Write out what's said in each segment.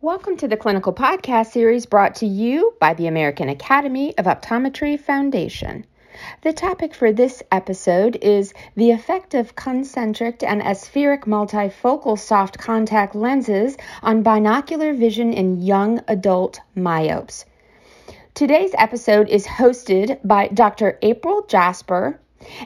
Welcome to the clinical podcast series brought to you by the American Academy of Optometry Foundation. The topic for this episode is the effect of concentric and aspheric multifocal soft contact lenses on binocular vision in young adult myopes. Today's episode is hosted by Dr. April Jasper,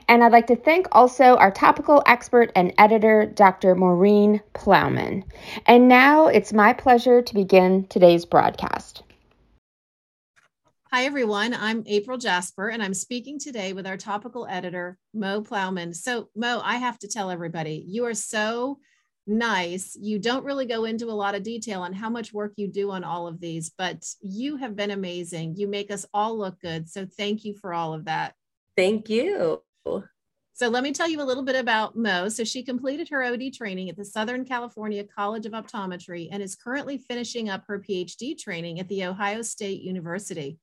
and I'd like to thank also our topical expert and editor, Dr. Maureen Plaumann. And now it's my pleasure to begin today's broadcast. Hi, everyone. I'm April Jasper, and I'm speaking today with our topical editor, Mo Plaumann. So, Mo, I have to tell everybody, you are so nice. You don't really go into a lot of detail on how much work you do on all of these, but you have been amazing. You make us all look good. So, thank you for all of that. Thank you. So let me tell you a little bit about Mo. So she completed her OD training at the Southern California College of Optometry and is currently finishing up her PhD training at the Ohio State University.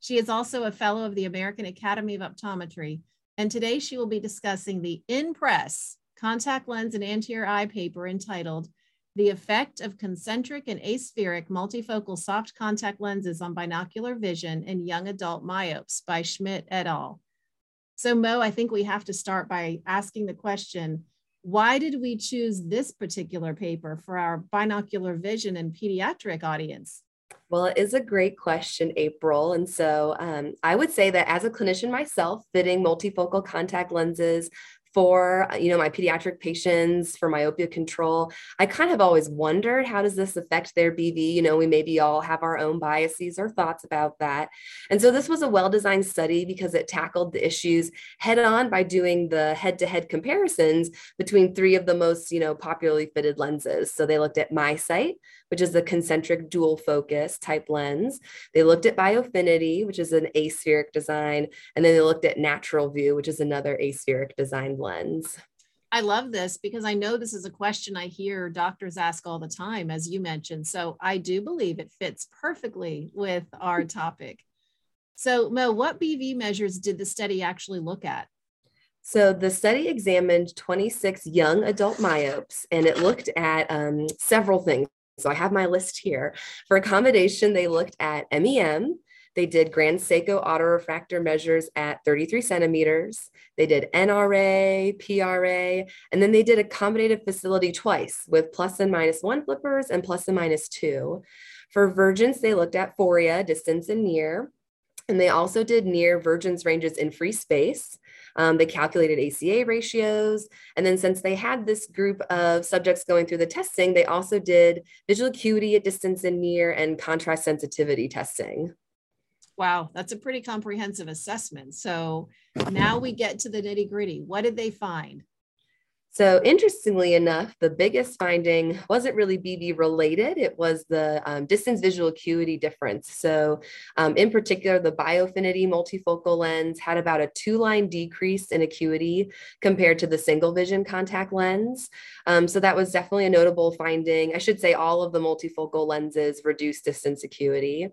She is also a fellow of the American Academy of Optometry. And today she will be discussing the in-press contact lens and anterior eye paper entitled The Effect of Concentric and Aspheric Multifocal Soft Contact Lenses on Binocular Vision in Young Adult Myopes by Schmidt et al. So, Mo, I think we have to start by asking the question why did we choose this particular paper for our binocular vision and pediatric audience? Well, it is a great question, April. And so um, I would say that as a clinician myself, fitting multifocal contact lenses for uh, you know my pediatric patients for myopia control. I kind of always wondered how does this affect their bv you know we maybe all have our own biases or thoughts about that. And so this was a well designed study because it tackled the issues head on by doing the head to head comparisons between three of the most you know popularly fitted lenses. So they looked at MiSight which is a concentric dual focus type lens. They looked at biofinity, which is an aspheric design, and then they looked at NaturalVue, which is another aspheric designed lens. I love this because I know this is a question I hear doctors ask all the time, as you mentioned. So I do believe it fits perfectly with our topic. So, Mo, what BV measures did the study actually look at? So the study examined 26 young adult myopes and it looked at um, several things. So I have my list here. For accommodation, they looked at MEM. They did Grand Seiko autorefractor measures at 33 centimeters. They did NRA, PRA, and then they did accommodative facility twice with plus and minus one flippers and plus and minus two. For Vergence, they looked at phoria, distance and near. And they also did near Vergence ranges in free space. Um, they calculated ACA ratios. And then since they had this group of subjects going through the testing, they also did visual acuity at distance and near and contrast sensitivity testing. Wow, that's a pretty comprehensive assessment. So now we get to the nitty gritty. What did they find? So, interestingly enough, the biggest finding wasn't really BV related, it was the um, distance visual acuity difference. So, um, in particular, the biofinity multifocal lens had about a two line decrease in acuity compared to the single vision contact lens. Um, so, that was definitely a notable finding. I should say all of the multifocal lenses reduced distance acuity.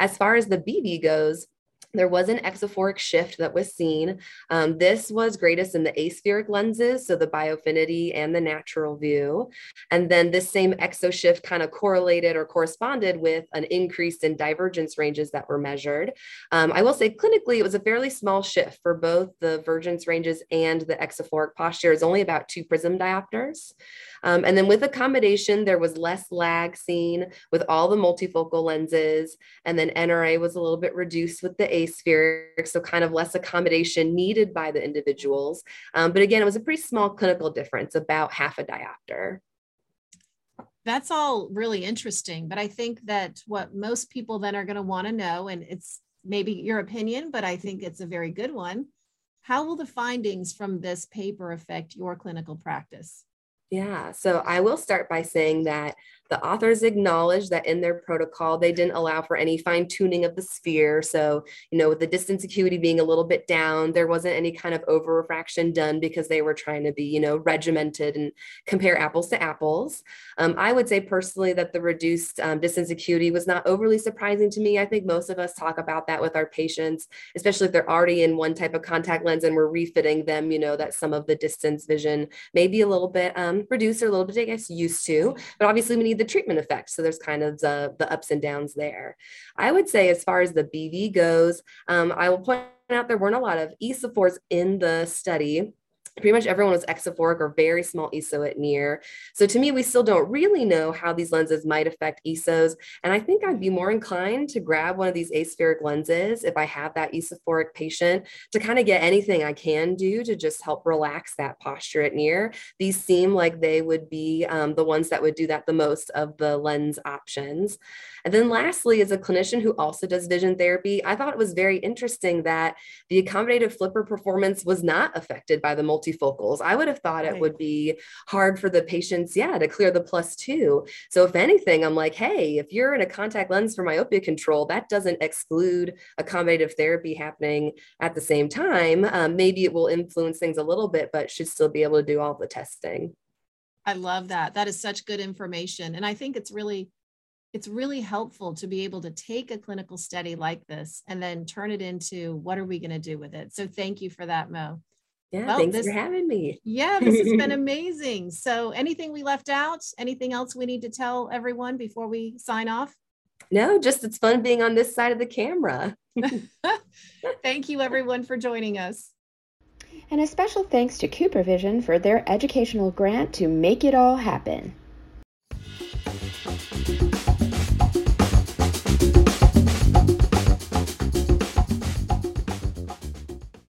As far as the BV goes, there was an exophoric shift that was seen. Um, this was greatest in the aspheric lenses, so the biofinity and the NaturalVue. And then this same exo shift kind of correlated or corresponded with an increase in divergence ranges that were measured. Um, I will say clinically, it was a fairly small shift for both the vergence ranges and the exophoric posture. It's only about two prism diopters. Um, and then with accommodation, there was less lag seen with all the multifocal lenses. And then NRA was a little bit reduced with the aspheric, so kind of less accommodation needed by the individuals. Um, but again, it was a pretty small clinical difference, about half a diopter. That's all really interesting. But I think that what most people then are going to want to know, and it's maybe your opinion, but I think it's a very good one. How will the findings from this paper affect your clinical practice? Yeah, so I will start by saying that The authors acknowledged that in their protocol, they didn't allow for any fine tuning of the sphere. So, you know, with the distance acuity being a little bit down, there wasn't any kind of over refraction done because they were trying to be, you know, regimented and compare apples to apples. Um, I would say personally that the reduced um, distance acuity was not overly surprising to me. I think most of us talk about that with our patients, especially if they're already in one type of contact lens and we're refitting them, you know, that some of the distance vision may be a little bit um, reduced or a little bit, I guess, used to. But obviously, we need the treatment effect. So there's kind of the, the ups and downs there. I would say, as far as the BV goes, um, I will point out there weren't a lot of esophores in the study pretty much everyone was exophoric or very small ESO at near. So to me, we still don't really know how these lenses might affect ESOs. And I think I'd be more inclined to grab one of these aspheric lenses if I have that esophoric patient to kind of get anything I can do to just help relax that posture at near. These seem like they would be um, the ones that would do that the most of the lens options. And then lastly, as a clinician who also does vision therapy, I thought it was very interesting that the accommodative flipper performance was not affected by the multifocals. I would have thought right. it would be hard for the patients, yeah, to clear the plus two. So if anything, I'm like, hey, if you're in a contact lens for myopia control, that doesn't exclude accommodative therapy happening at the same time. Um, maybe it will influence things a little bit, but should still be able to do all the testing. I love that. That is such good information. And I think it's really it's really helpful to be able to take a clinical study like this and then turn it into what are we going to do with it. So thank you for that, Mo. Yeah, well, thanks this, for having me. Yeah, this has been amazing. So anything we left out? Anything else we need to tell everyone before we sign off? No, just it's fun being on this side of the camera. Thank you everyone for joining us. And a special thanks to CooperVision for their educational grant to make it all happen.